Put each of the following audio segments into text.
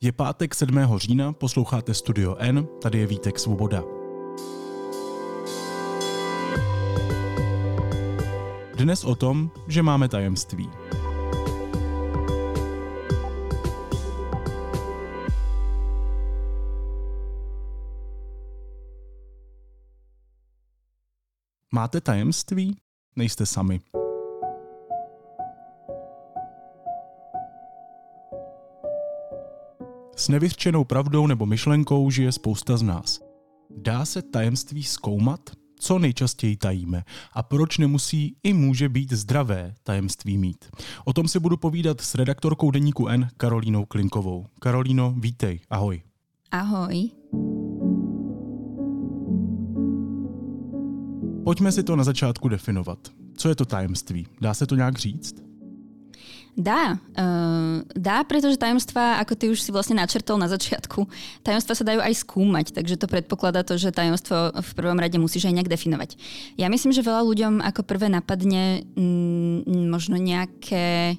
Je pátek 7. října, posloucháte Studio N, tady je Vítek Svoboda. Dnes o tom, že máme tajemství. Máte tajemství? Nejste sami. S nevyřčenou pravdou nebo myšlenkou žije spousta z nás. Dá se tajemství zkoumat? Co nejčastěji tajíme a proč nemusí i může být zdravé tajemství mít? O tom si budu povídat s redaktorkou deníku N Karolínou Klinkovou. Karolíno, vítej, ahoj. Ahoj. Pojďme si to na začátku definovat. Co je to tajemství? Dá se to nějak říct? Dá. Uh, dá, pretože tajomstvá, ako ty už si vlastne načrtol na začiatku, tajomstva sa dajú aj skúmať, takže to predpokladá to, že tajomstvo v prvom rade musíš aj nejak definovať. Ja myslím, že veľa ľuďom ako prvé napadne mm, možno nejaké,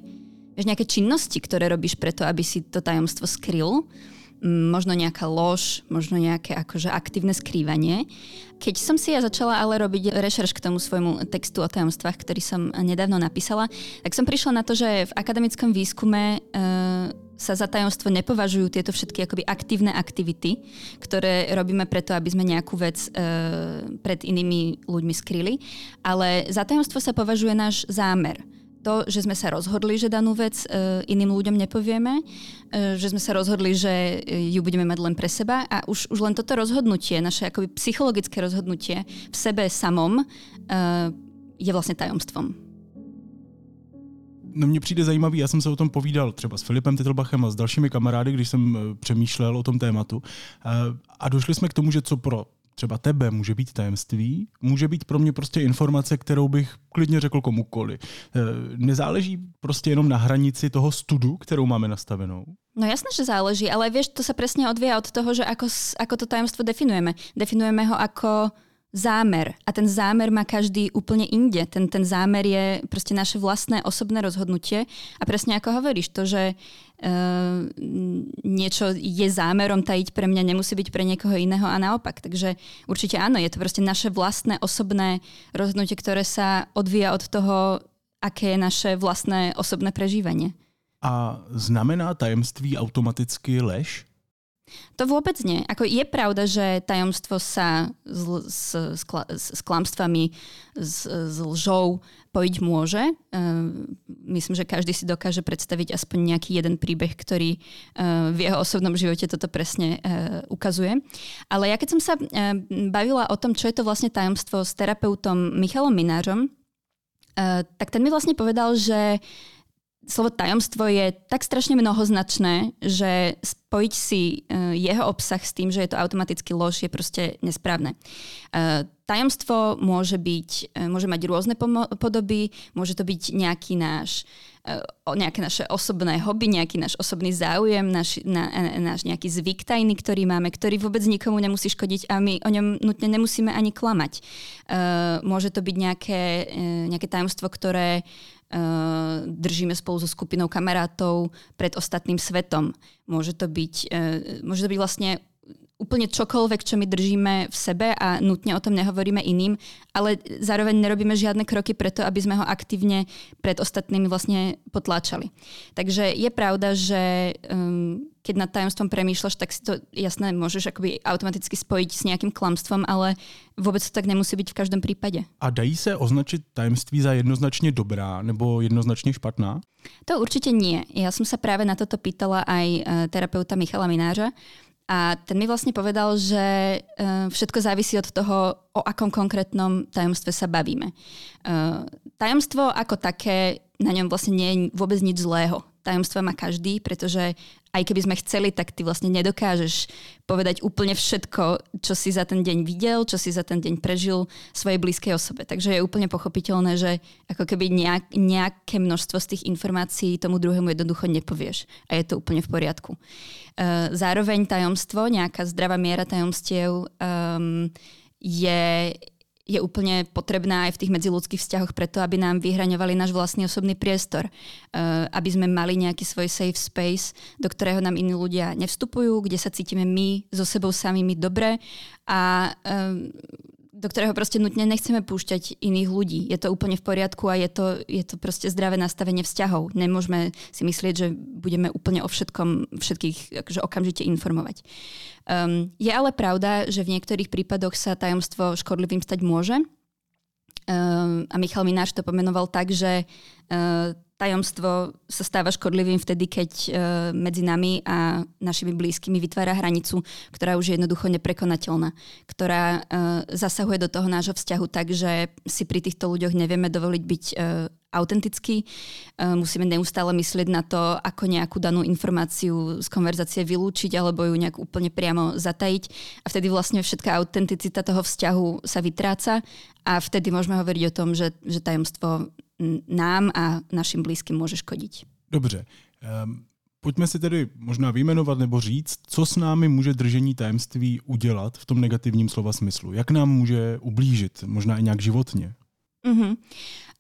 nejaké činnosti, ktoré robíš preto, aby si to tajomstvo skryl možno nejaká lož, možno nejaké akože aktívne skrývanie. Keď som si ja začala ale robiť rešerš k tomu svojmu textu o tajomstvách, ktorý som nedávno napísala, tak som prišla na to, že v akademickom výskume uh, sa za tajomstvo nepovažujú tieto všetky akoby aktívne aktivity, ktoré robíme preto, aby sme nejakú vec e, pred inými ľuďmi skryli, ale za tajomstvo sa považuje náš zámer to, že sme sa rozhodli, že danú vec e, iným ľuďom nepovieme, e, že sme sa rozhodli, že e, ju budeme mať len pre seba a už, už len toto rozhodnutie, naše akoby psychologické rozhodnutie v sebe samom je vlastně tajomstvom. No mně přijde zajímavý, já jsem se o tom povídal třeba s Filipem Titlbachem a s dalšími kamarády, když jsem přemýšlel o tom tématu. A došli jsme k tomu, že co pro třeba tebe může být tajemství, může být pro mě prostě informace, kterou bych klidně řekl komukoli. Eh, nezáleží prostě jenom na hranici toho studu, kterou máme nastavenou? No jasné, že záleží, ale vieš, to sa presne odvíja od toho, že ako, ako to tajemstvo definujeme. Definujeme ho ako zámer. A ten zámer má každý úplne inde. Ten, ten zámer je proste naše vlastné osobné rozhodnutie. A presne ako hovoríš, to, že uh, niečo je zámerom tajiť pre mňa, nemusí byť pre niekoho iného a naopak. Takže určite áno, je to proste naše vlastné osobné rozhodnutie, ktoré sa odvíja od toho, aké je naše vlastné osobné prežívanie. A znamená tajemství automaticky lež? To vôbec nie. Ako je pravda, že tajomstvo sa s, s, s, s klamstvami, s, s lžou pojiť môže. Uh, myslím, že každý si dokáže predstaviť aspoň nejaký jeden príbeh, ktorý uh, v jeho osobnom živote toto presne uh, ukazuje. Ale ja keď som sa bavila o tom, čo je to vlastne tajomstvo s terapeutom Michalom Minářom, tak ten mi vlastne povedal, že slovo tajomstvo je tak strašne mnohoznačné, že spojiť si uh, jeho obsah s tým, že je to automaticky lož, je proste nesprávne. Uh, tajomstvo môže byť, uh, môže mať rôzne podoby, môže to byť nejaký náš nejaké naše osobné hobby, nejaký náš osobný záujem, náš, na, náš nejaký zvyk tajný, ktorý máme, ktorý vôbec nikomu nemusí škodiť a my o ňom nutne nemusíme ani klamať. Môže to byť nejaké, nejaké tajomstvo, ktoré držíme spolu so skupinou kamarátov pred ostatným svetom. Môže to byť, uh, môže to byť vlastne úplne čokoľvek, čo my držíme v sebe a nutne o tom nehovoríme iným, ale zároveň nerobíme žiadne kroky preto, aby sme ho aktívne pred ostatnými vlastne potláčali. Takže je pravda, že um, keď nad tajomstvom premýšľaš, tak si to jasné môžeš akoby automaticky spojiť s nejakým klamstvom, ale vôbec to tak nemusí byť v každom prípade. A dají se označiť tajemství za jednoznačne dobrá nebo jednoznačne špatná? To určite nie. Ja som sa práve na toto pýtala aj uh, terapeuta Michala Mináža, a ten mi vlastne povedal, že e, všetko závisí od toho, o akom konkrétnom tajomstve sa bavíme. E, tajomstvo ako také, na ňom vlastne nie je vôbec nič zlého. Tajomstva má každý, pretože aj keby sme chceli, tak ty vlastne nedokážeš povedať úplne všetko, čo si za ten deň videl, čo si za ten deň prežil svojej blízkej osobe. Takže je úplne pochopiteľné, že ako keby nejak, nejaké množstvo z tých informácií tomu druhému jednoducho nepovieš. A je to úplne v poriadku. Uh, zároveň tajomstvo, nejaká zdravá miera tajomstiev um, je je úplne potrebná aj v tých medziludských vzťahoch preto, aby nám vyhraňovali náš vlastný osobný priestor. Uh, aby sme mali nejaký svoj safe space, do ktorého nám iní ľudia nevstupujú, kde sa cítime my so sebou samými dobre a um, do ktorého proste nutne nechceme púšťať iných ľudí. Je to úplne v poriadku a je to, je to proste zdravé nastavenie vzťahov. Nemôžeme si myslieť, že budeme úplne o všetkom, všetkých akože okamžite informovať. Um, je ale pravda, že v niektorých prípadoch sa tajomstvo škodlivým stať môže. Um, a Michal Mináš to pomenoval tak, že uh, tajomstvo sa stáva škodlivým vtedy, keď uh, medzi nami a našimi blízkymi vytvára hranicu, ktorá už je jednoducho neprekonateľná, ktorá uh, zasahuje do toho nášho vzťahu tak, že si pri týchto ľuďoch nevieme dovoliť byť uh, autentický. Musíme neustále myslieť na to, ako nejakú danú informáciu z konverzácie vylúčiť alebo ju nejak úplne priamo zatajiť. A vtedy vlastne všetká autenticita toho vzťahu sa vytráca a vtedy môžeme hovoriť o tom, že, že tajomstvo nám a našim blízkym může škodit. Dobře. Um, pojďme si tedy možná vyjmenovat nebo říct, co s námi může držení tajemství udělat v tom negativním slova smyslu. Jak nám může ublížit, možná i nějak životně. Uh-huh.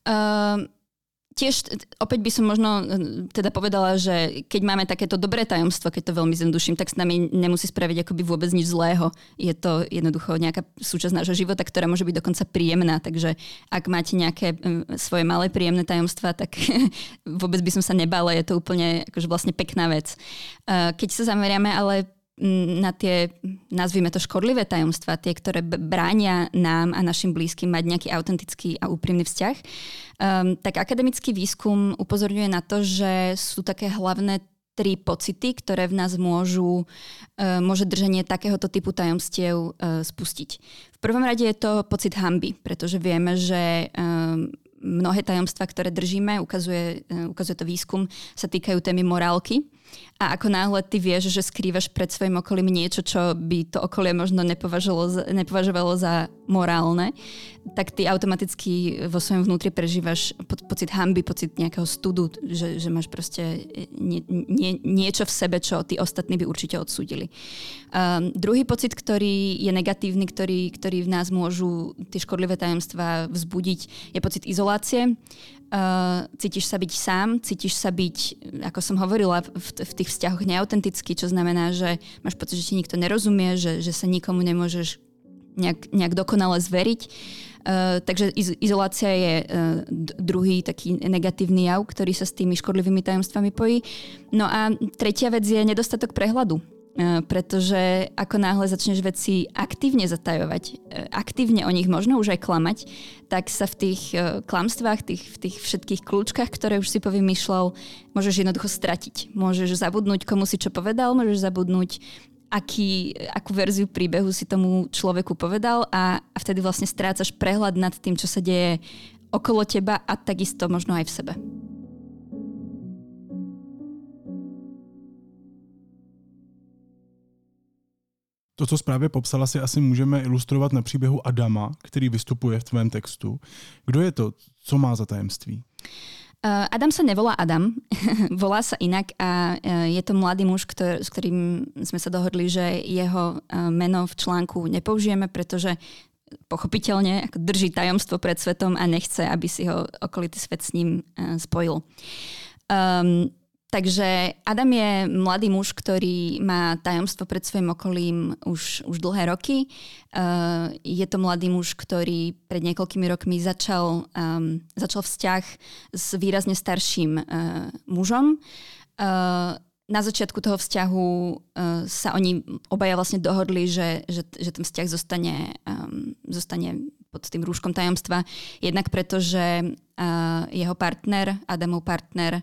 Uh, tiež opäť by som možno e, teda povedala, že keď máme takéto dobré tajomstvo, keď to veľmi zjednoduším, tak s nami nemusí spraviť akoby vôbec nič zlého. Je to jednoducho nejaká súčasť nášho života, ktorá môže byť dokonca príjemná. Takže ak máte nejaké svoje malé príjemné tajomstva, tak vôbec by som sa nebala. Je to úplne akože vlastne pekná vec. E, keď sa zameriame ale na tie, nazvime to škodlivé tajomstvá, tie, ktoré bránia nám a našim blízkym mať nejaký autentický a úprimný vzťah, um, tak akademický výskum upozorňuje na to, že sú také hlavné tri pocity, ktoré v nás môžu, uh, môže držanie takéhoto typu tajomstiev uh, spustiť. V prvom rade je to pocit hamby, pretože vieme, že um, mnohé tajomstva, ktoré držíme, ukazuje, ukazuje to výskum, sa týkajú témy morálky. A ako náhle ty vieš, že skrývaš pred svojim okolím niečo, čo by to okolie možno nepovažovalo za, morálne, tak ty automaticky vo svojom vnútri prežívaš po, pocit hamby, pocit nejakého studu, že, že máš proste nie, nie, niečo v sebe, čo tí ostatní by určite odsúdili. Um, druhý pocit, ktorý je negatívny, ktorý, ktorý v nás môžu tie škodlivé tajomstvá vzbudiť, je pocit izolácie. Uh, cítiš sa byť sám, cítiš sa byť, ako som hovorila, v, v tých vzťahoch neautentický, čo znamená, že máš pocit, že ti nikto nerozumie, že, že sa nikomu nemôžeš nejak, nejak dokonale zveriť. Uh, takže iz, izolácia je uh, druhý taký negatívny jav, ktorý sa s tými škodlivými tajomstvami pojí. No a tretia vec je nedostatok prehľadu. E, pretože ako náhle začneš veci aktívne zatajovať, e, aktívne o nich možno už aj klamať, tak sa v tých e, klamstvách, tých, v tých všetkých kľúčkach, ktoré už si povymýšľal, môžeš jednoducho stratiť. Môžeš zabudnúť, komu si čo povedal, môžeš zabudnúť, aký, akú verziu príbehu si tomu človeku povedal a, a vtedy vlastne strácaš prehľad nad tým, čo sa deje okolo teba a takisto možno aj v sebe. To, co zprávě popsala, si asi můžeme ilustrovat na příběhu Adama, který vystupuje v tvém textu. Kdo je to? Co má za tajemství? Uh, Adam sa nevolá Adam, volá sa inak a uh, je to mladý muž, ktor- s ktorým sme sa dohodli, že jeho uh, meno v článku nepoužijeme, pretože pochopiteľne drží tajomstvo pred svetom a nechce, aby si ho okolitý svet s ním spojil. Um, Takže Adam je mladý muž, ktorý má tajomstvo pred svojim okolím už, už dlhé roky. Uh, je to mladý muž, ktorý pred niekoľkými rokmi začal, um, začal vzťah s výrazne starším uh, mužom. Uh, na začiatku toho vzťahu uh, sa oni obaja vlastne dohodli, že, že, že ten vzťah zostane, um, zostane pod tým rúškom tajomstva. Jednak preto, že uh, jeho partner, Adamov partner,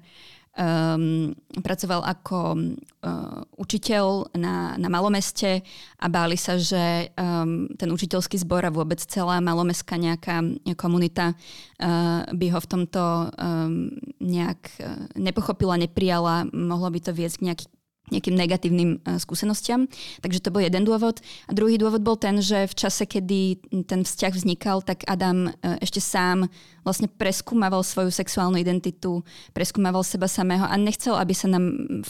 um, pracoval ako uh, učiteľ na, na malomeste a báli sa, že um, ten učiteľský zbor a vôbec celá malomestská nejaká komunita uh, by ho v tomto um, nejak uh, nepochopila, neprijala, mohlo by to viesť k nejaký, nejakým negatívnym uh, skúsenostiam. Takže to bol jeden dôvod. A druhý dôvod bol ten, že v čase, kedy ten vzťah vznikal, tak Adam uh, ešte sám vlastne preskúmaval svoju sexuálnu identitu, preskúmaval seba samého a nechcel, aby sa na,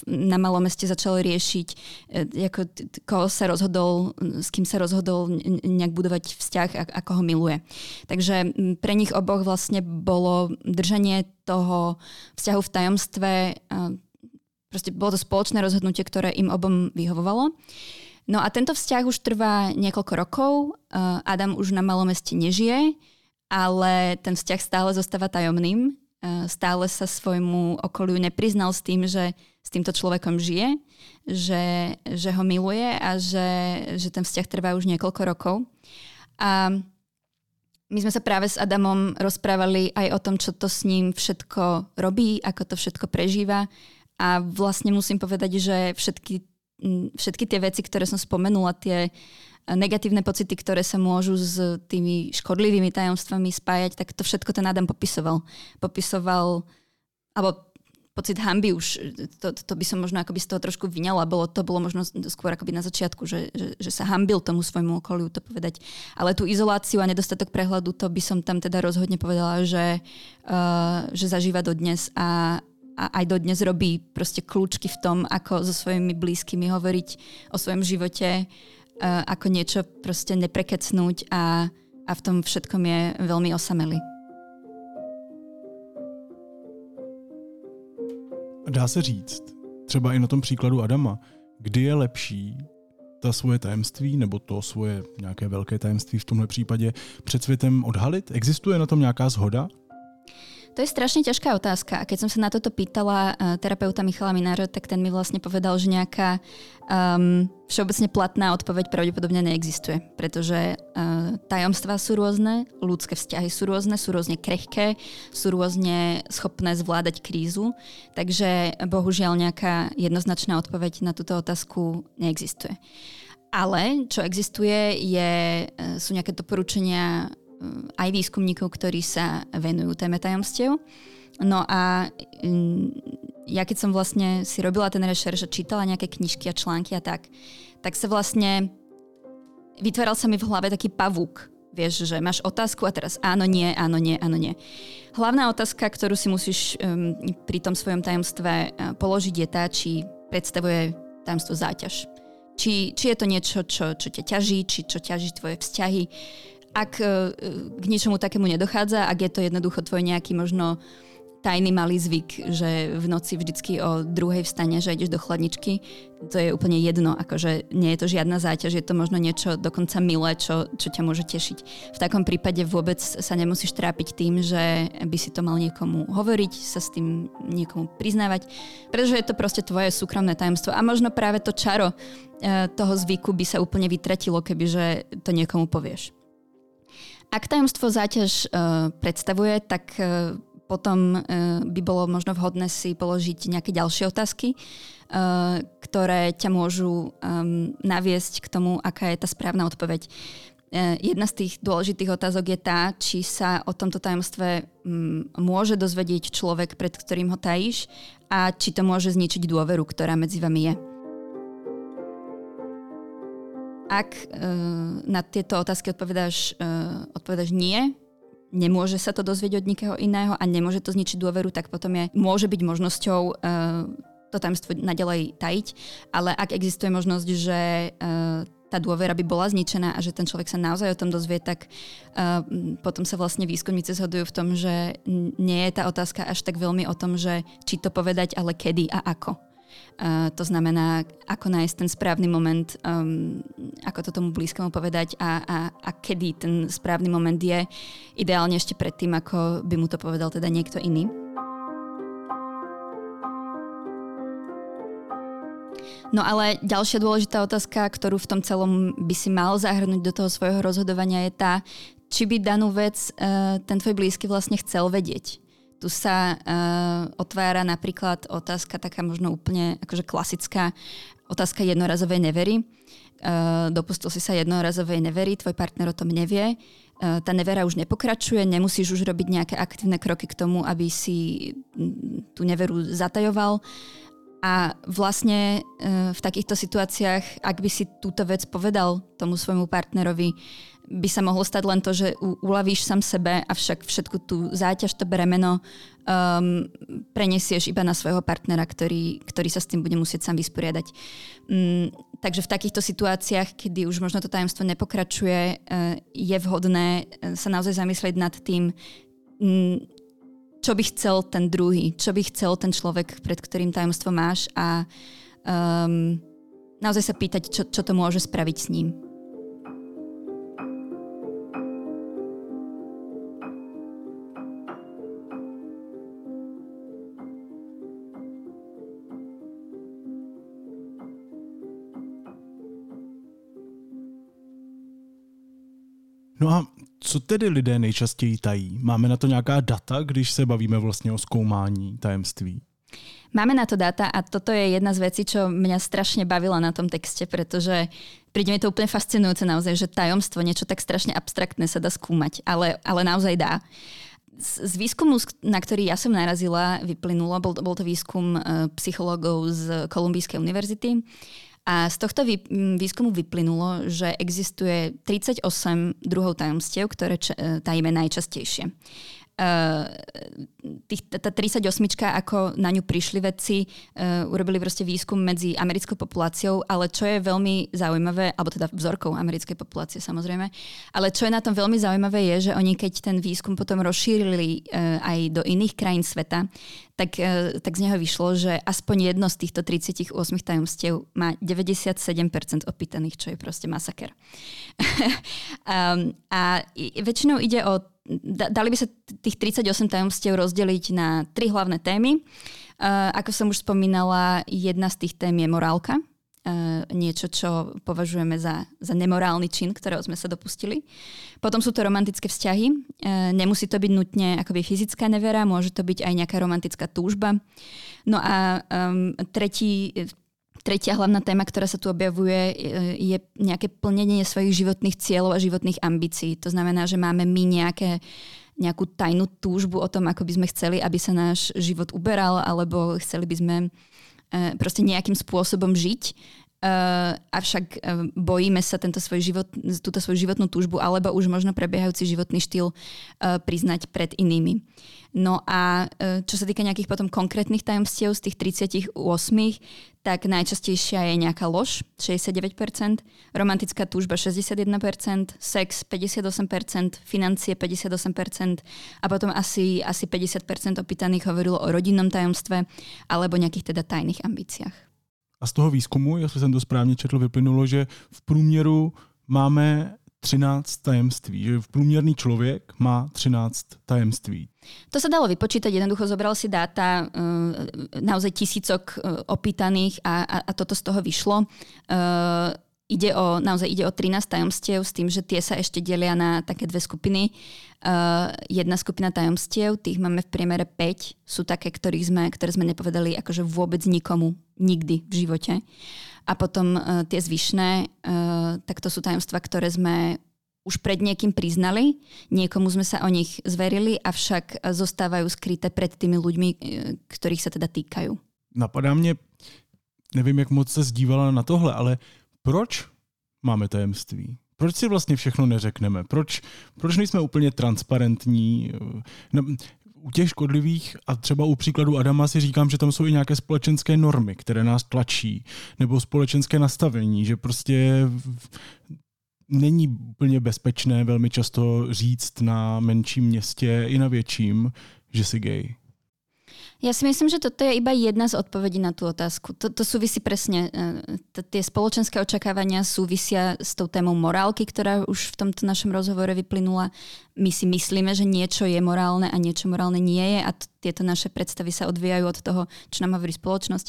na malom meste začalo riešiť, uh, ako, koho sa rozhodol, s kým sa rozhodol nejak budovať vzťah a ako ho miluje. Takže pre nich oboch vlastne bolo držanie toho vzťahu v tajomstve Proste bolo to spoločné rozhodnutie, ktoré im obom vyhovovalo. No a tento vzťah už trvá niekoľko rokov. Uh, Adam už na malom meste nežije, ale ten vzťah stále zostáva tajomným. Uh, stále sa svojmu okoliu nepriznal s tým, že s týmto človekom žije, že, že ho miluje a že, že ten vzťah trvá už niekoľko rokov. A my sme sa práve s Adamom rozprávali aj o tom, čo to s ním všetko robí, ako to všetko prežíva a vlastne musím povedať, že všetky, všetky tie veci, ktoré som spomenula, tie negatívne pocity, ktoré sa môžu s tými škodlivými tajomstvami spájať, tak to všetko ten Adam popisoval. Popisoval, alebo pocit hamby už, to, to by som možno akoby z toho trošku vyňala, bolo, to bolo možno skôr akoby na začiatku, že, že, že sa hambil tomu svojmu okoliu to povedať. Ale tú izoláciu a nedostatok prehľadu, to by som tam teda rozhodne povedala, že, uh, že zažíva dodnes a, a aj dodnes robí proste kľúčky v tom, ako so svojimi blízkymi hovoriť o svojom živote, uh, ako niečo proste neprekecnúť a, a v tom všetkom je veľmi osamelý. Dá se říct, třeba i na tom příkladu Adama, kdy je lepší ta svoje tajemství, nebo to svoje nějaké velké tajemství v tomhle případě před světem odhalit? Existuje na tom nějaká zhoda? To je strašne ťažká otázka. A keď som sa na toto pýtala uh, terapeuta Michala Minára, tak ten mi vlastne povedal, že nejaká um, všeobecne platná odpoveď pravdepodobne neexistuje. Pretože uh, tajomstvá sú rôzne, ľudské vzťahy sú rôzne, sú rôzne krehké, sú rôzne schopné zvládať krízu. Takže bohužiaľ nejaká jednoznačná odpoveď na túto otázku neexistuje. Ale čo existuje, je, e, sú nejaké doporučenia aj výskumníkov, ktorí sa venujú téme tajomstiev. No a mm, ja keď som vlastne si robila ten rešerš a čítala nejaké knižky a články a tak, tak sa vlastne vytváral sa mi v hlave taký pavúk. Vieš, že máš otázku a teraz áno, nie, áno, nie, áno, nie. Hlavná otázka, ktorú si musíš um, pri tom svojom tajomstve uh, položiť je tá, či predstavuje tajomstvo záťaž. Či, či je to niečo, čo, čo ťa ťaží, či čo ťaží tvoje vzťahy, ak e, k ničomu takému nedochádza, ak je to jednoducho tvoj nejaký možno tajný malý zvyk, že v noci vždycky o druhej vstane, že ideš do chladničky, to je úplne jedno, akože nie je to žiadna záťaž, je to možno niečo dokonca milé, čo, čo ťa môže tešiť. V takom prípade vôbec sa nemusíš trápiť tým, že by si to mal niekomu hovoriť, sa s tým niekomu priznávať, pretože je to proste tvoje súkromné tajomstvo a možno práve to čaro e, toho zvyku by sa úplne vytratilo, kebyže to niekomu povieš. Ak tajomstvo záťaž uh, predstavuje, tak uh, potom uh, by bolo možno vhodné si položiť nejaké ďalšie otázky, ktoré ťa môžu naviesť k tomu, aká je tá správna odpoveď. Jedna z tých dôležitých otázok je tá, či sa o tomto tajomstve môže dozvedieť človek, pred ktorým ho tajíš a či to môže zničiť dôveru, ktorá medzi vami je. Ak uh, na tieto otázky odpovedáš, uh, odpovedáš nie, nemôže sa to dozvieť od nikoho iného a nemôže to zničiť dôveru, tak potom je, môže byť možnosťou uh, to tajomstvo naďalej tajiť, ale ak existuje možnosť, že uh, tá dôvera by bola zničená a že ten človek sa naozaj o tom dozvie, tak uh, potom sa vlastne výskumníci zhodujú v tom, že nie je tá otázka až tak veľmi o tom, že či to povedať, ale kedy a ako. To znamená, ako nájsť ten správny moment, um, ako to tomu blízkomu povedať a, a, a kedy ten správny moment je. Ideálne ešte predtým, ako by mu to povedal teda niekto iný. No ale ďalšia dôležitá otázka, ktorú v tom celom by si mal zahrnúť do toho svojho rozhodovania je tá, či by danú vec uh, ten tvoj blízky vlastne chcel vedieť. Tu sa uh, otvára napríklad otázka taká možno úplne akože klasická otázka jednorazovej nevery. Uh, dopustil si sa jednorazovej nevery, tvoj partner o tom nevie. Uh, tá nevera už nepokračuje, nemusíš už robiť nejaké aktívne kroky k tomu, aby si tú neveru zatajoval. A vlastne e, v takýchto situáciách, ak by si túto vec povedal tomu svojmu partnerovi, by sa mohlo stať len to, že uľavíš sám sebe, avšak všetku tú záťaž, to bremeno um, prenesieš iba na svojho partnera, ktorý, ktorý sa s tým bude musieť sám vysporiadať. Um, takže v takýchto situáciách, kedy už možno to tajomstvo nepokračuje, uh, je vhodné uh, sa naozaj zamyslieť nad tým, um, čo by chcel ten druhý, čo by chcel ten človek, pred ktorým tajomstvo máš a um, naozaj sa pýtať, čo, čo to môže spraviť s ním. No a co tedy lidé nejčastěji tají? Máme na to nějaká data, když se bavíme vlastně o zkoumání tajemství? Máme na to data a toto je jedna z vecí, čo mňa strašne bavila na tom texte, pretože príde mi to úplne fascinujúce naozaj, že tajomstvo, niečo tak strašne abstraktné sa dá skúmať, ale, ale naozaj dá. Z, z výskumu, na ktorý ja som narazila, vyplynulo, bol, bol to výskum uh, psychológov z Kolumbijskej univerzity a z tohto výskumu vyplynulo, že existuje 38 druhov tajomstiev, ktoré tajíme najčastejšie. Uh, tých, tá 38, ako na ňu prišli vedci, uh, urobili proste výskum medzi americkou populáciou, ale čo je veľmi zaujímavé, alebo teda vzorkou americkej populácie samozrejme, ale čo je na tom veľmi zaujímavé je, že oni keď ten výskum potom rozšírili uh, aj do iných krajín sveta, tak, uh, tak z neho vyšlo, že aspoň jedno z týchto 38 tajomstiev má 97% opýtaných, čo je proste masaker. um, a väčšinou ide o dali by sa tých 38 tajomstiev rozdeliť na tri hlavné témy. Uh, ako som už spomínala, jedna z tých tém je morálka. Uh, niečo, čo považujeme za, za nemorálny čin, ktorého sme sa dopustili. Potom sú to romantické vzťahy. Uh, nemusí to byť nutne akoby fyzická nevera, môže to byť aj nejaká romantická túžba. No a tretí, Tretia hlavná téma, ktorá sa tu objavuje, je nejaké plnenie svojich životných cieľov a životných ambícií. To znamená, že máme my nejaké nejakú tajnú túžbu o tom, ako by sme chceli, aby sa náš život uberal, alebo chceli by sme e, proste nejakým spôsobom žiť. Uh, avšak bojíme sa tento svoj život, túto svoju životnú túžbu alebo už možno prebiehajúci životný štýl priznať pred inými. No a uh, čo sa týka nejakých potom konkrétnych tajomstiev z tých 38, tak najčastejšia je nejaká lož, 69%, romantická túžba 61%, sex 58%, financie 58% a potom asi, asi 50% opýtaných hovorilo o rodinnom tajomstve alebo nejakých teda tajných ambíciách. A z toho výzkumu, jestli jsem to správně četl, vyplynulo, že v průměru máme 13 tajemství, že průměrný člověk má 13 tajemství. To sa dalo vypočítať, jednoducho zobral si dáta uh, naozaj tisícok uh, opýtaných a, a, a toto z toho vyšlo. Uh, ide o, naozaj ide o 13 tajomstiev s tým, že tie sa ešte delia na také dve skupiny. Uh, jedna skupina tajomstiev, tých máme v priemere 5, sú také, ktorých sme, ktoré sme nepovedali akože vôbec nikomu nikdy v živote. A potom uh, tie zvyšné, uh, tak to sú tajomstva, ktoré sme už pred niekým priznali, niekomu sme sa o nich zverili, avšak zostávajú skryté pred tými ľuďmi, uh, ktorých sa teda týkajú. Napadá mě, nevím, jak moc se zdívala na tohle, ale proč máme tajemství? Proč si vlastně všechno neřekneme? Proč, proč nejsme úplně transparentní? U těch škodlivých a třeba u příkladu Adama si říkám, že tam jsou i nějaké společenské normy, které nás tlačí, nebo společenské nastavení, že prostě není úplně bezpečné velmi často říct na menším městě i na větším, že si gay. Ja si myslím, že toto je iba jedna z odpovedí na tú otázku. To, to súvisí presne, e, tie spoločenské očakávania súvisia s tou témou morálky, ktorá už v tomto našom rozhovore vyplynula. My si myslíme, že niečo je morálne a niečo morálne nie je a t- tieto naše predstavy sa odvíjajú od toho, čo nám hovorí spoločnosť.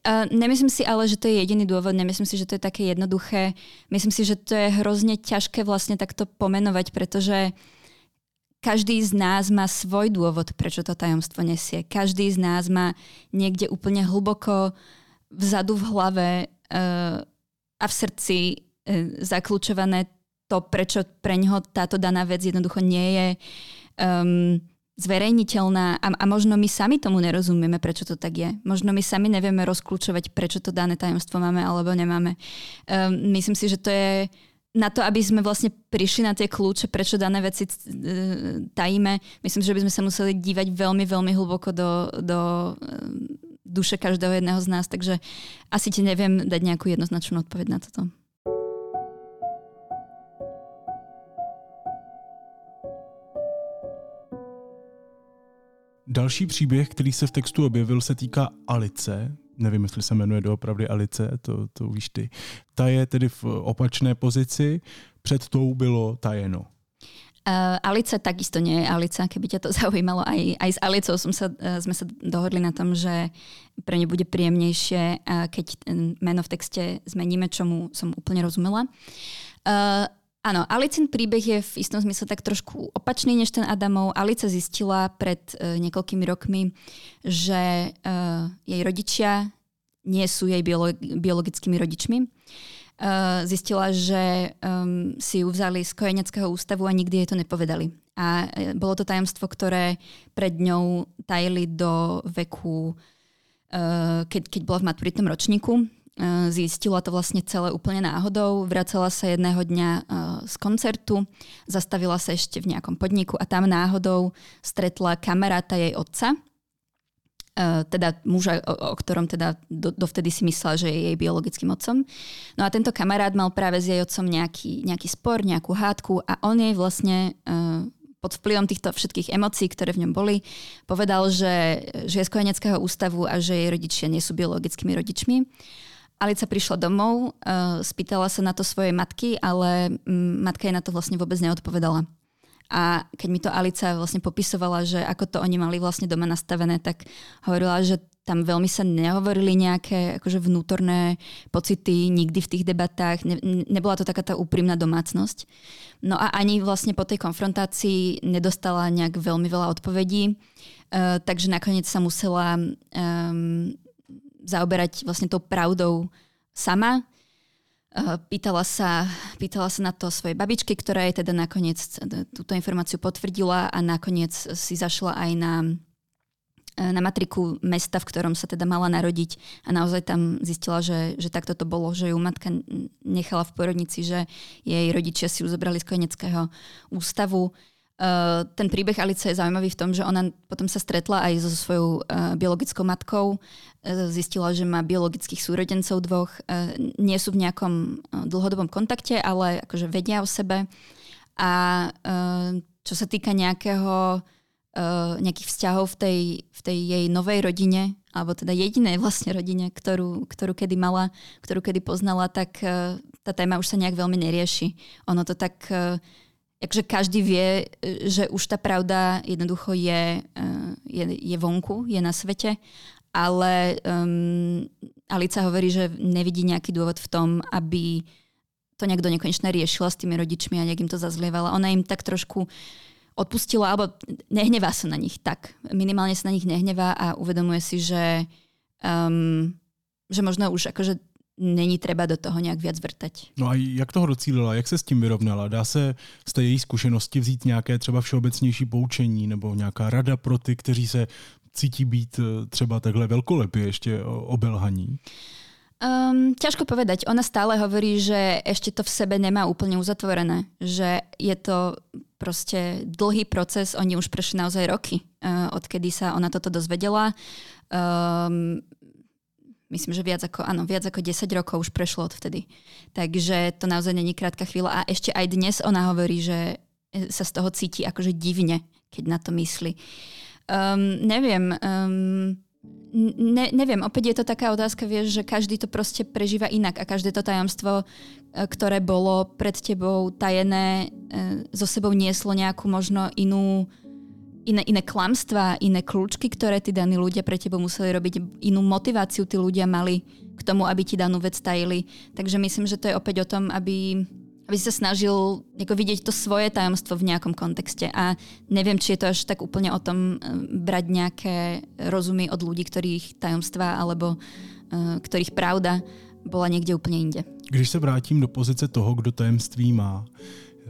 Uh, nemyslím si ale, že to je jediný dôvod, nemyslím si, že to je také jednoduché. Myslím si, že to je hrozne ťažké vlastne takto pomenovať, pretože každý z nás má svoj dôvod, prečo to tajomstvo nesie. Každý z nás má niekde úplne hlboko vzadu v hlave uh, a v srdci uh, zaklúčované to, prečo pre ňoho táto daná vec jednoducho nie je um, zverejniteľná a, a možno my sami tomu nerozumieme, prečo to tak je. Možno my sami nevieme rozklúčovať, prečo to dané tajomstvo máme alebo nemáme. Um, myslím si, že to je na to, aby sme vlastne prišli na tie kľúče, prečo dané veci e, tajíme, myslím, že by sme sa museli dívať veľmi, veľmi hlboko do, do e, duše každého jedného z nás, takže asi ti neviem dať nejakú jednoznačnú odpoveď na toto. Další příběh, který se v textu objevil, se týká Alice, nevím, jestli se jmenuje doopravdy Alice, to, to víš ty. Ta je tedy v opačné pozici, před tou bylo tajeno. Uh, Alice takisto nie je Alica, keby ťa to zaujímalo. Aj, aj s Alicou som sa, uh, sme sa dohodli na tom, že pre ne bude príjemnejšie, uh, keď meno v texte zmeníme, čomu som úplne rozumela. Uh, Áno, Alicin príbeh je v istom zmysle tak trošku opačný než ten Adamov. Alice zistila pred uh, niekoľkými rokmi, že uh, jej rodičia nie sú jej biolo- biologickými rodičmi. Uh, zistila, že um, si ju vzali z kojeneckého ústavu a nikdy jej to nepovedali. A uh, bolo to tajomstvo, ktoré pred ňou tajili do veku, uh, keď, keď bola v maturitnom ročníku zistila to vlastne celé úplne náhodou. Vracala sa jedného dňa eh, z koncertu, zastavila sa ešte v nejakom podniku a tam náhodou stretla kamaráta jej otca, eh, teda muža, o, ktorom teda do, dovtedy si myslela, že je jej biologickým otcom. No a tento kamarát mal práve s jej otcom nejaký, nejaký spor, nejakú hádku a on jej vlastne pod vplyvom týchto všetkých emócií, ktoré v ňom boli, povedal, že, že je z kojeneckého ústavu a že jej rodičia nie sú biologickými rodičmi. Alica prišla domov, uh, spýtala sa na to svojej matky, ale um, matka jej na to vlastne vôbec neodpovedala. A keď mi to Alica vlastne popisovala, že ako to oni mali vlastne doma nastavené, tak hovorila, že tam veľmi sa nehovorili nejaké akože vnútorné pocity nikdy v tých debatách. Ne, nebola to taká tá úprimná domácnosť. No a ani vlastne po tej konfrontácii nedostala nejak veľmi veľa odpovedí, uh, takže nakoniec sa musela um, zaoberať vlastne tou pravdou sama. Eh, pýtala sa, pýtala sa na to svojej babičky, ktorá jej teda nakoniec túto informáciu potvrdila a nakoniec si zašla aj na, eh, na matriku mesta, v ktorom sa teda mala narodiť a naozaj tam zistila, že, že takto to bolo, že ju matka nechala v porodnici, že jej rodičia si ju zobrali z kojeneckého ústavu Uh, ten príbeh Alice je zaujímavý v tom, že ona potom sa stretla aj so svojou uh, biologickou matkou, uh, zistila, že má biologických súrodencov dvoch, uh, nie sú v nejakom uh, dlhodobom kontakte, ale akože vedia o sebe. A uh, čo sa týka nejakého, uh, nejakých vzťahov v tej, v tej jej novej rodine, alebo teda jedinej vlastne rodine, ktorú, ktorú kedy mala, ktorú kedy poznala, tak uh, tá téma už sa nejak veľmi nerieši. Ono to tak... Uh, akože každý vie, že už tá pravda jednoducho je, eh, je, je vonku, je na svete, ale um, Alica hovorí, že nevidí nejaký dôvod v tom, aby to nejak do nekonečna riešila s tými rodičmi a nejak im to zazlievala. Ona im tak trošku odpustila, alebo nehnevá sa na nich tak. Minimálne sa na nich nehnevá a uvedomuje si, že, um, že možno už akože není třeba do toho nějak víc vrtať. No a jak toho docílila, jak se s tím vyrovnala? Dá se z té její zkušenosti vzít nějaké třeba všeobecnější poučení nebo nějaká rada pro ty, kteří se cítí být eh, třeba takhle velkolepě ještě obelhaní? Um, ťažko povedať. Ona stále hovorí, že ešte to v sebe nemá úplne uzatvorené. Že je to proste dlhý proces. Oni už prešli naozaj roky, uh, odkedy sa ona toto dozvedela. Um, myslím, že viac ako, áno, viac ako 10 rokov už prešlo odvtedy. Takže to naozaj není krátka chvíľa. A ešte aj dnes ona hovorí, že sa z toho cíti akože divne, keď na to myslí. Um, neviem, um, ne, neviem, opäť je to taká otázka, vieš, že každý to proste prežíva inak a každé to tajomstvo, e, ktoré bolo pred tebou tajené, so e, sebou nieslo nejakú možno inú iné, iné klamstvá, iné kľúčky, ktoré tí daní ľudia pre teba museli robiť, inú motiváciu tí ľudia mali k tomu, aby ti danú vec tajili. Takže myslím, že to je opäť o tom, aby, aby si sa snažil vidieť to svoje tajomstvo v nejakom kontexte. A neviem, či je to až tak úplne o tom eh, brať nejaké rozumy od ľudí, ktorých tajomstva alebo uh, ktorých pravda bola niekde úplne inde. Když se vrátím do pozice toho, kdo tajemství má,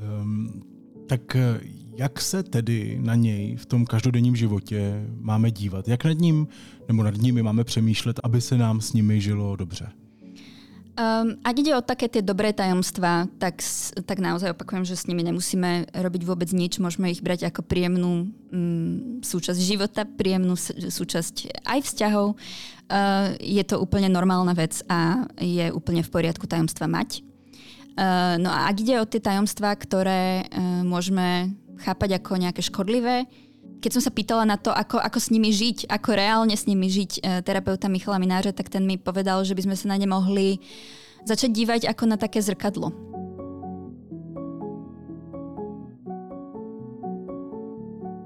um, tak Jak se tedy na něj v tom každodenním životě máme dívat? Jak nad ním nebo nad nimi máme přemýšlet, aby se nám s nimi žilo dobře? Um, ak ide o také tie dobré tajomstvá, tak, tak naozaj opakujem, že s nimi nemusíme robiť vôbec nič. Môžeme ich brať ako príjemnú um, súčasť života, príjemnú súčasť aj vzťahov. Uh, je to úplne normálna vec a je úplne v poriadku tajomstva mať. Uh, no a ak ide o tie tajomstvá, ktoré uh, môžeme chápať ako nejaké škodlivé, keď som sa pýtala na to, ako, ako s nimi žiť, ako reálne s nimi žiť e, terapeuta Michala Mináře, tak ten mi povedal, že by sme sa na ne mohli začať dívať ako na také zrkadlo.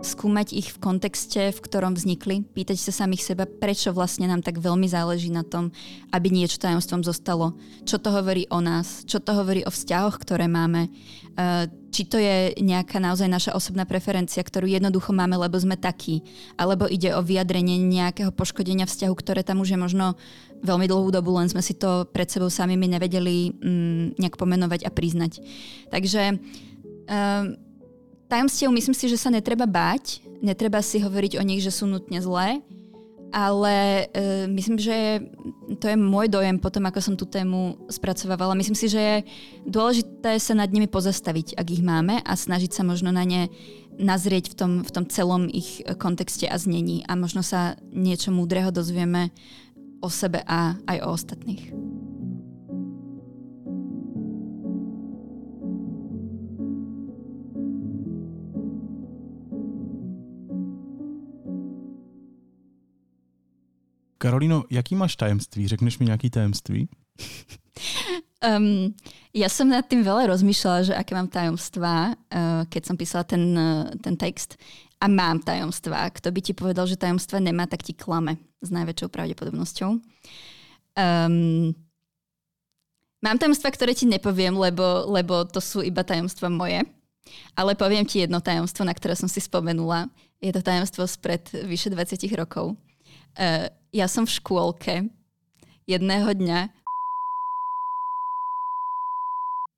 Skúmať ich v kontexte, v ktorom vznikli, pýtať sa samých seba, prečo vlastne nám tak veľmi záleží na tom, aby niečo tajomstvom zostalo. Čo to hovorí o nás, čo to hovorí o vzťahoch, ktoré máme, eh, či to je nejaká naozaj naša osobná preferencia, ktorú jednoducho máme, lebo sme takí, alebo ide o vyjadrenie nejakého poškodenia vzťahu, ktoré tam už je možno veľmi dlhú dobu, len sme si to pred sebou samými nevedeli mm, nejak pomenovať a priznať. Takže um, tajomstiev myslím si, že sa netreba báť, netreba si hovoriť o nich, že sú nutne zlé, ale uh, myslím, že to je môj dojem potom, ako som tú tému spracovávala. Myslím si, že je dôležité sa nad nimi pozastaviť, ak ich máme a snažiť sa možno na ne nazrieť v tom, v tom celom ich kontexte a znení a možno sa niečo múdreho dozvieme o sebe a aj o ostatných. Karolino, jaký máš tajemství? Řekneš mi nějaký tajemství? Um, ja som nad tým veľa rozmýšľala, že aké mám tajomstvá, uh, keď som písala ten, uh, ten text. A mám tajomstvá. Kto by ti povedal, že tajomstva nemá, tak ti klame s najväčšou pravdepodobnosťou. Um, mám tajomstva, ktoré ti nepoviem, lebo, lebo to sú iba tajomstva moje. Ale poviem ti jedno tajomstvo, na ktoré som si spomenula. Je to tajomstvo spred vyše 20 rokov. Uh, ja som v škôlke jedného dňa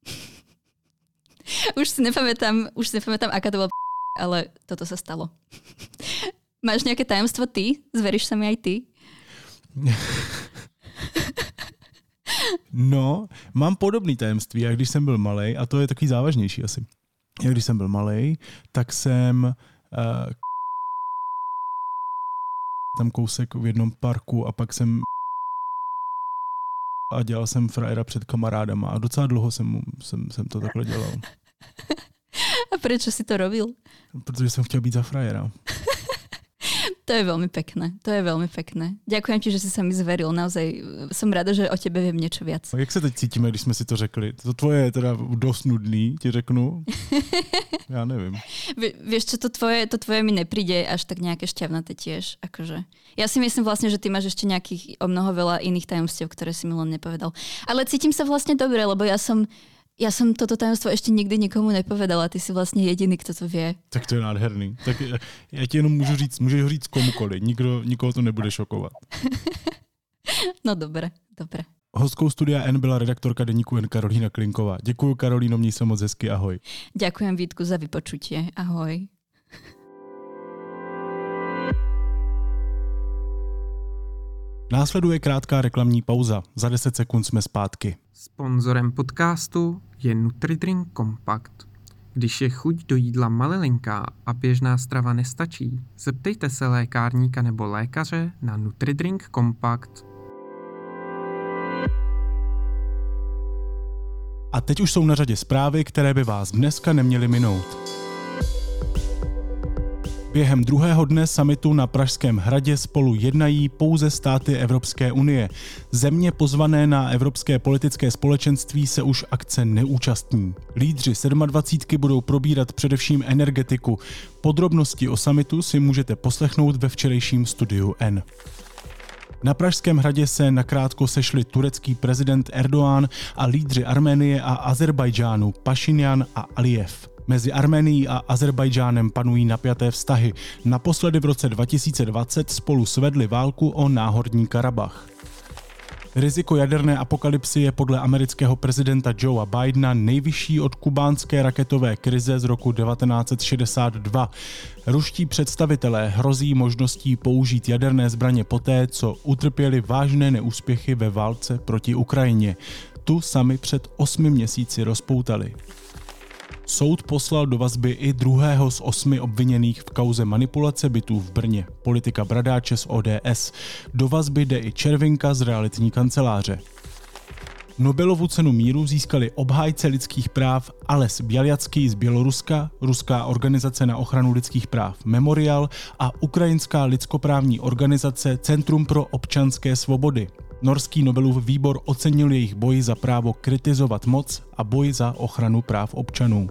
už si nepamätám, už si nepamätám, aká to bola ale toto sa stalo. Máš nejaké tajomstvo ty? Zveríš sa mi aj ty? No, mám podobný tajemství, jak když jsem byl malý, a to je takový závažnější asi. Jak když jsem byl malý, tak jsem uh, tam kousek v jednom parku a pak jsem a dělal jsem frajera před kamarádama a docela dlouho jsem, jsem, jsem to takhle dělal. A prečo si to robil? Protože jsem chtěl být za frajera. To je veľmi pekné, to je veľmi pekné. Ďakujem ti, že si sa mi zveril, naozaj som rada, že o tebe viem niečo viac. A jak sa teď cítime, když sme si to řekli? To tvoje je teda dosť nudný, ti řeknu. ja neviem. Vieš čo, to tvoje, to tvoje mi nepríde až tak nejaké šťavnaté tiež. Akože. Ja si myslím vlastne, že ty máš ešte nejakých o mnoho veľa iných tajomstiev, ktoré si mi len nepovedal. Ale cítim sa vlastne dobre, lebo ja som ja som toto tajomstvo ešte nikdy nikomu nepovedala, ty si vlastne jediný, kto to vie. Tak to je nádherný. Tak ja ti jenom môžu říct, môžeš ho říct komukoliv, Nikdo, nikoho to nebude šokovat. no dobre, dobre. Hostkou studia N byla redaktorka denníku N Karolína Klinková. Děkuji Karolíno, měj se moc hezky, ahoj. Ďakujem Vítku za vypočutie, ahoj. Následuje krátká reklamní pauza. Za 10 sekund jsme zpátky. Sponzorem podcastu je NutriDrink Compact. Když je chuť do jídla malilinká a běžná strava nestačí, zeptejte se lékárníka nebo lékaře na NutriDrink Compact. A teď už jsou na řadě zprávy, které by vás dneska neměly minout. Během druhého dne samitu na Pražském hradě spolu jednají pouze státy Evropské unie. Země pozvané na Evropské politické společenství se už akce neúčastní. Lídři 27 budou probírat především energetiku. Podrobnosti o samitu si můžete poslechnout ve včerejším studiu N. Na Pražském hradě se nakrátko sešli turecký prezident Erdoğan a lídři Arménie a Azerbajdžánu Pašinyan a Aliyev. Mezi Armenií a Azerbajdžánem panují napjaté vztahy. Naposledy v roce 2020 spolu svedli válku o náhorní Karabach. Riziko jaderné apokalypsy je podle amerického prezidenta Joea Bidena nejvyšší od kubánské raketové krize z roku 1962. Ruští představitelé hrozí možností použít jaderné zbraně poté, co utrpěli vážné neúspěchy ve válce proti Ukrajině. Tu sami před osmi měsíci rozpoutali. Soud poslal do vazby i druhého z osmi obviněných v kauze manipulace bytů v Brně, politika Bradáče z ODS. Do vazby jde i Červinka z realitní kanceláře. Nobelovu cenu míru získali obhájce lidských práv Ales Běljacký z Běloruska, Ruská organizace na ochranu lidských práv Memorial a ukrajinská lidskoprávní organizace Centrum pro občanské svobody. Norský Nobelův výbor ocenil jejich boj za právo kritizovat moc a boj za ochranu práv občanů.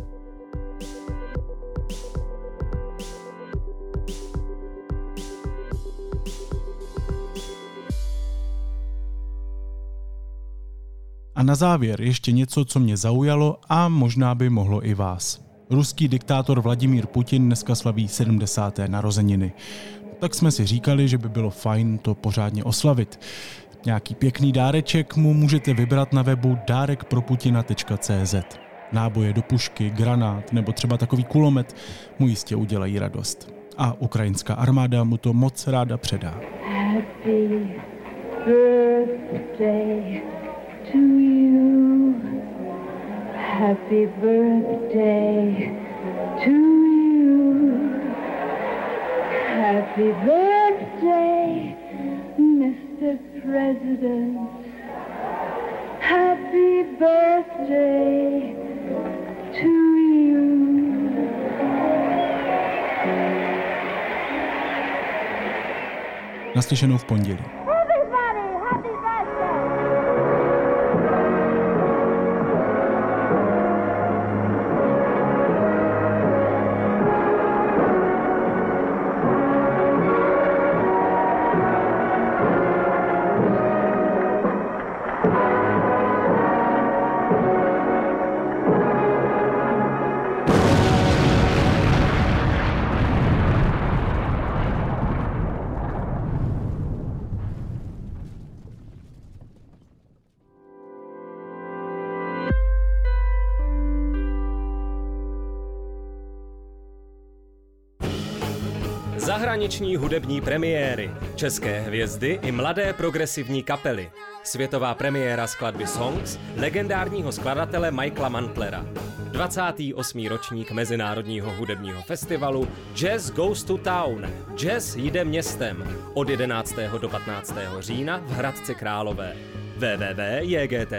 A na závěr ještě něco, co mě zaujalo a možná by mohlo i vás. Ruský diktátor Vladimír Putin dneska slaví 70. narozeniny. Tak jsme si říkali, že by bylo fajn to pořádně oslavit. Nějaký pěkný dáreček mu můžete vybrat na webu dárekproputina.cz. Náboje do pušky, granát nebo třeba takový kulomet mu jistě udělají radost. A ukrajinská armáda mu to moc ráda předá. Happy birthday to you. Happy birthday to you. Happy birthday, Mr. President. Happy birthday to you. Naslyšenou v pondělí. Zahraniční hudební premiéry, české hvězdy i mladé progresivní kapely. Světová premiéra skladby Songs legendárního skladatele Michaela Mantlera. 28. ročník Mezinárodního hudebního festivalu Jazz Goes to Town. Jazz jde městem od 11. do 15. října v Hradci Králové. www.jgtt.cz